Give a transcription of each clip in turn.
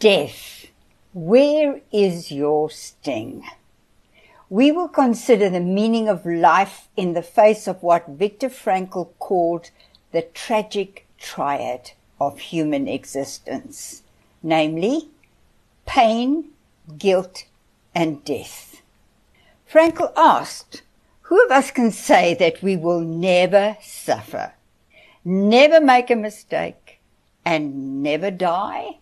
Death, where is your sting? We will consider the meaning of life in the face of what Viktor Frankl called the tragic triad of human existence, namely pain, guilt, and death. Frankl asked, who of us can say that we will never suffer, never make a mistake, and never die?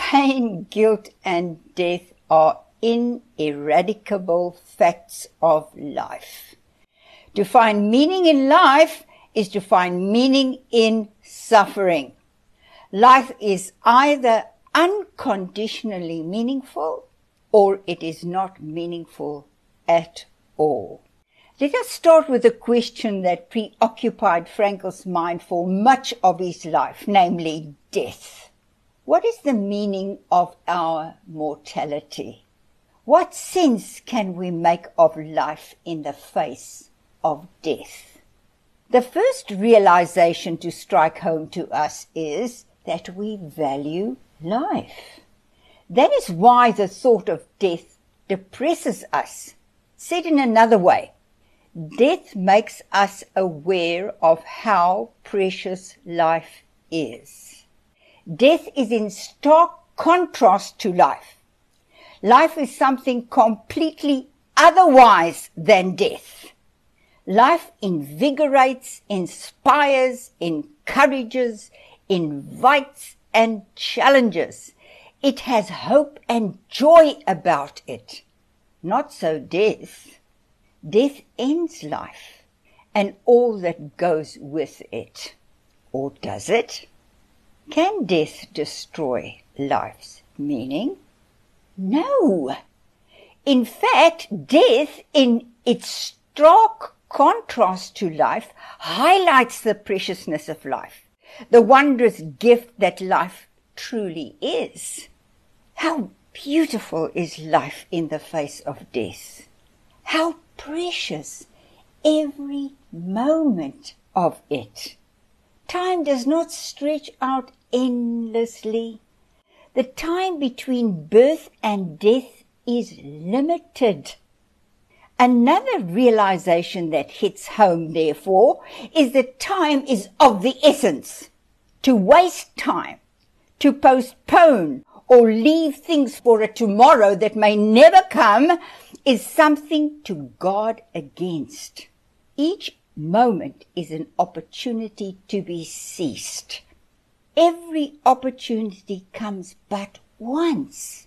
Pain, guilt, and death are ineradicable facts of life. To find meaning in life is to find meaning in suffering. Life is either unconditionally meaningful or it is not meaningful at all. Let us start with a question that preoccupied Frankl's mind for much of his life, namely death. What is the meaning of our mortality? What sense can we make of life in the face of death? The first realization to strike home to us is that we value life. That is why the thought of death depresses us. Said in another way, death makes us aware of how precious life is. Death is in stark contrast to life. Life is something completely otherwise than death. Life invigorates, inspires, encourages, invites and challenges. It has hope and joy about it. Not so death. Death ends life and all that goes with it. Or does it? Can death destroy life's meaning? No. In fact, death in its stark contrast to life highlights the preciousness of life, the wondrous gift that life truly is. How beautiful is life in the face of death. How precious every moment of it. Time does not stretch out endlessly. The time between birth and death is limited. Another realization that hits home, therefore, is that time is of the essence. To waste time, to postpone or leave things for a tomorrow that may never come is something to guard against. Each moment is an opportunity to be seized every opportunity comes but once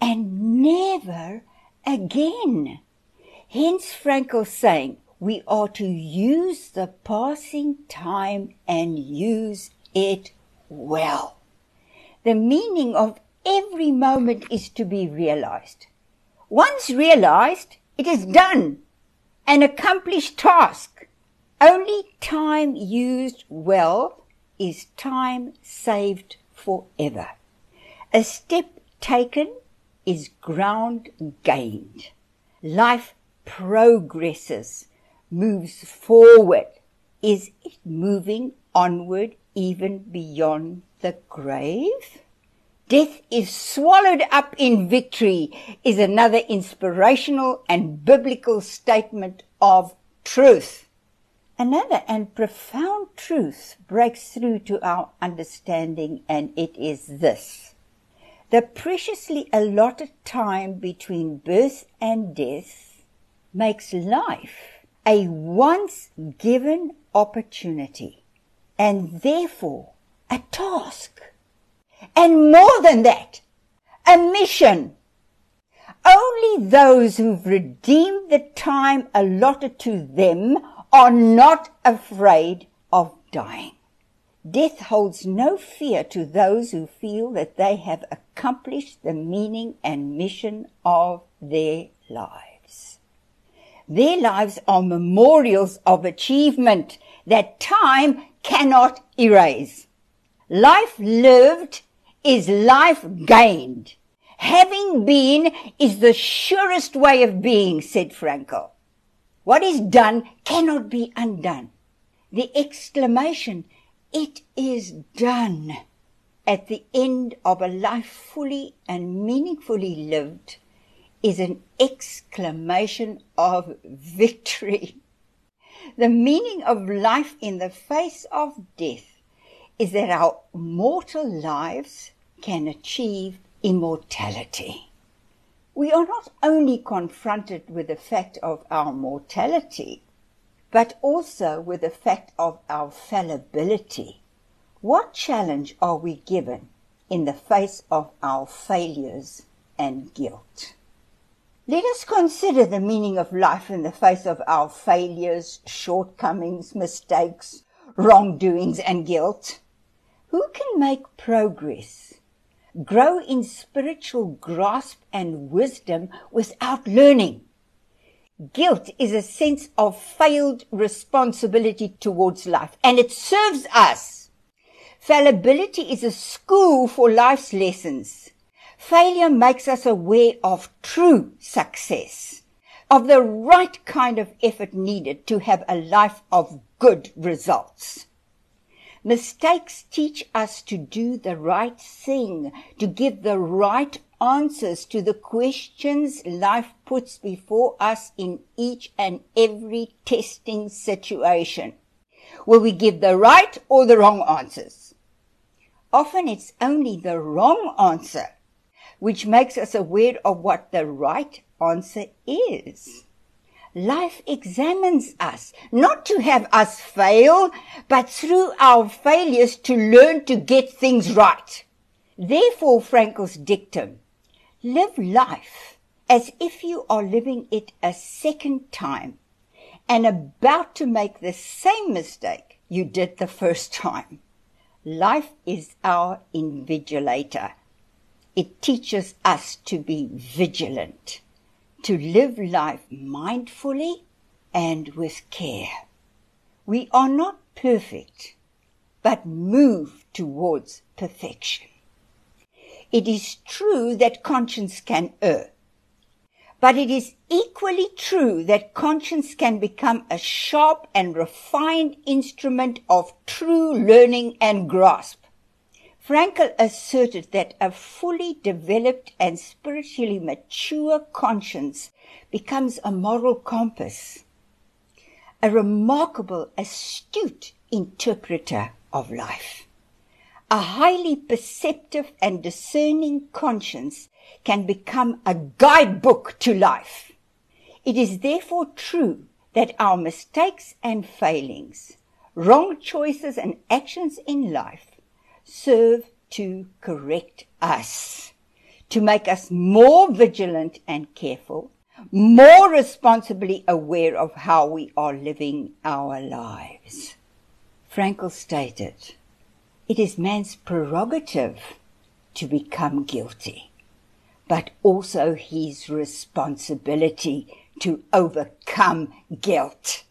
and never again. Hence Frankl saying we are to use the passing time and use it well. The meaning of every moment is to be realized. Once realized, it is done. An accomplished task. Only time used well is time saved forever. A step taken is ground gained. Life progresses, moves forward. Is it moving onward even beyond the grave? Death is swallowed up in victory is another inspirational and biblical statement of truth. Another and profound truth breaks through to our understanding, and it is this. The preciously allotted time between birth and death makes life a once given opportunity and therefore a task. And more than that, a mission. Only those who've redeemed the time allotted to them are not afraid of dying. Death holds no fear to those who feel that they have accomplished the meaning and mission of their lives. Their lives are memorials of achievement that time cannot erase. Life lived is life gained. Having been is the surest way of being, said Frankl. What is done cannot be undone. The exclamation, it is done, at the end of a life fully and meaningfully lived is an exclamation of victory. The meaning of life in the face of death is that our mortal lives can achieve immortality. We are not only confronted with the fact of our mortality, but also with the fact of our fallibility. What challenge are we given in the face of our failures and guilt? Let us consider the meaning of life in the face of our failures, shortcomings, mistakes, wrongdoings, and guilt. Who can make progress, grow in spiritual grasp and wisdom without learning? Guilt is a sense of failed responsibility towards life, and it serves us. Fallibility is a school for life's lessons. Failure makes us aware of true success, of the right kind of effort needed to have a life of good results. Mistakes teach us to do the right thing, to give the right answers to the questions life puts before us in each and every testing situation. Will we give the right or the wrong answers? Often it's only the wrong answer which makes us aware of what the right answer is. Life examines us, not to have us fail, but through our failures to learn to get things right. Therefore, Frankl's dictum, live life as if you are living it a second time and about to make the same mistake you did the first time. Life is our invigilator. It teaches us to be vigilant, to live life mindfully and with care. We are not perfect, but move towards perfection. It is true that conscience can err, but it is equally true that conscience can become a sharp and refined instrument of true learning and grasp. Frankl asserted that a fully developed and spiritually mature conscience becomes a moral compass, a remarkable, astute interpreter of life. A highly perceptive and discerning conscience can become a guidebook to life. It is therefore true that our mistakes and failings, wrong choices and actions in life serve to correct us, to make us more vigilant and careful, more responsibly aware of how we are living our lives. Frankl stated, it is man's prerogative to become guilty, but also his responsibility to overcome guilt.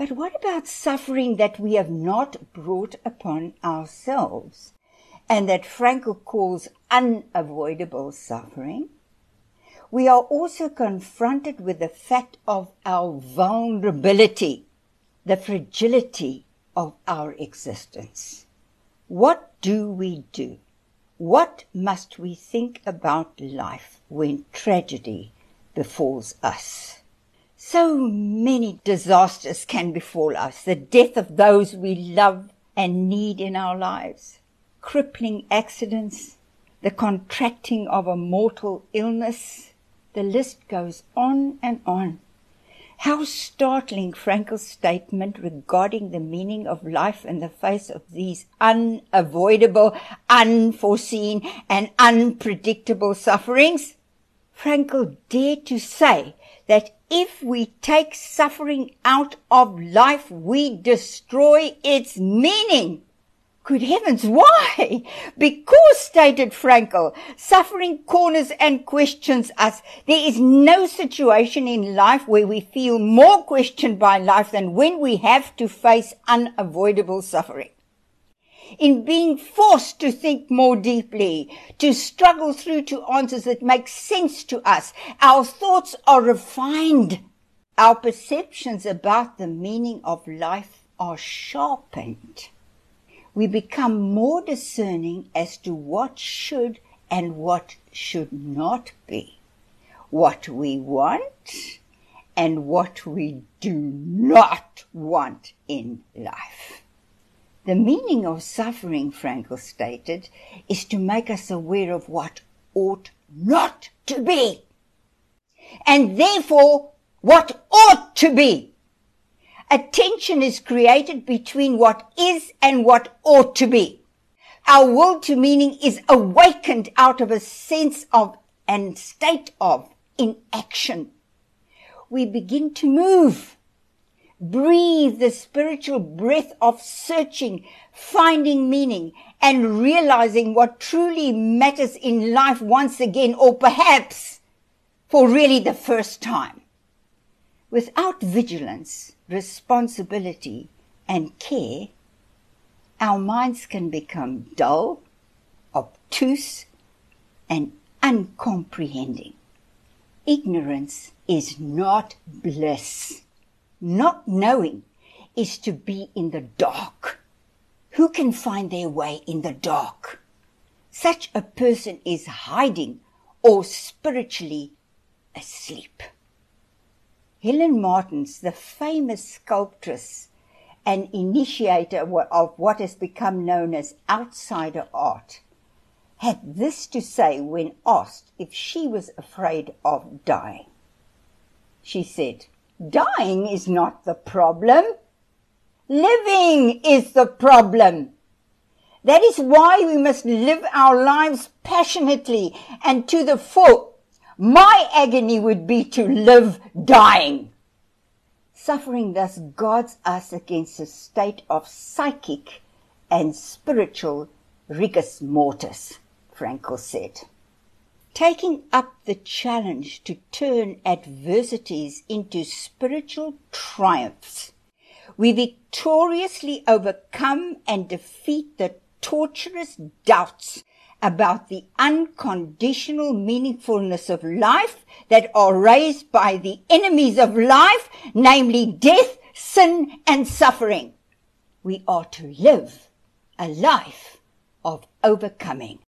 But what about suffering that we have not brought upon ourselves and that Frankl calls unavoidable suffering? We are also confronted with the fact of our vulnerability, the fragility of our existence. What do we do? What must we think about life when tragedy befalls us? So many disasters can befall us. The death of those we love and need in our lives, crippling accidents, the contracting of a mortal illness. The list goes on and on. How startling Frankl's statement regarding the meaning of life in the face of these unavoidable, unforeseen, and unpredictable sufferings. Frankel dared to say that if we take suffering out of life, we destroy its meaning. Good heavens, why? Because, stated Frankl, suffering corners and questions us. There is no situation in life where we feel more questioned by life than when we have to face unavoidable suffering in being forced to think more deeply, to struggle through to answers that make sense to us. Our thoughts are refined. Our perceptions about the meaning of life are sharpened. we become more discerning as to what should and what should not be, what we want and what we do not want in life. The meaning of suffering, Frankl stated, is to make us aware of what ought not to be, and therefore what ought to be. A tension is created between what is and what ought to be. Our will to meaning is awakened out of a sense of and state of inaction. We begin to move breathe the spiritual breath of searching, finding meaning, and realizing what truly matters in life once again, or perhaps for really the first time. Without vigilance, responsibility, and care, our minds can become dull, obtuse, and uncomprehending. Ignorance is not bliss. Not knowing is to be in the dark. Who can find their way in the dark? Such a person is hiding or spiritually asleep. Helen Martins, the famous sculptress and initiator of what has become known as outsider art, had this to say when asked if she was afraid of dying. She said, Dying is not the problem. Living is the problem. That is why we must live our lives passionately and to the full. My agony would be to live dying. Suffering thus guards us against a state of psychic and spiritual rigor mortis, Frankl said taking up the challenge to turn adversities into spiritual triumphs. We victoriously overcome and defeat the torturous doubts about the unconditional meaningfulness of life that are raised by the enemies of life, namely death, sin, and suffering. We are to live a life of overcoming.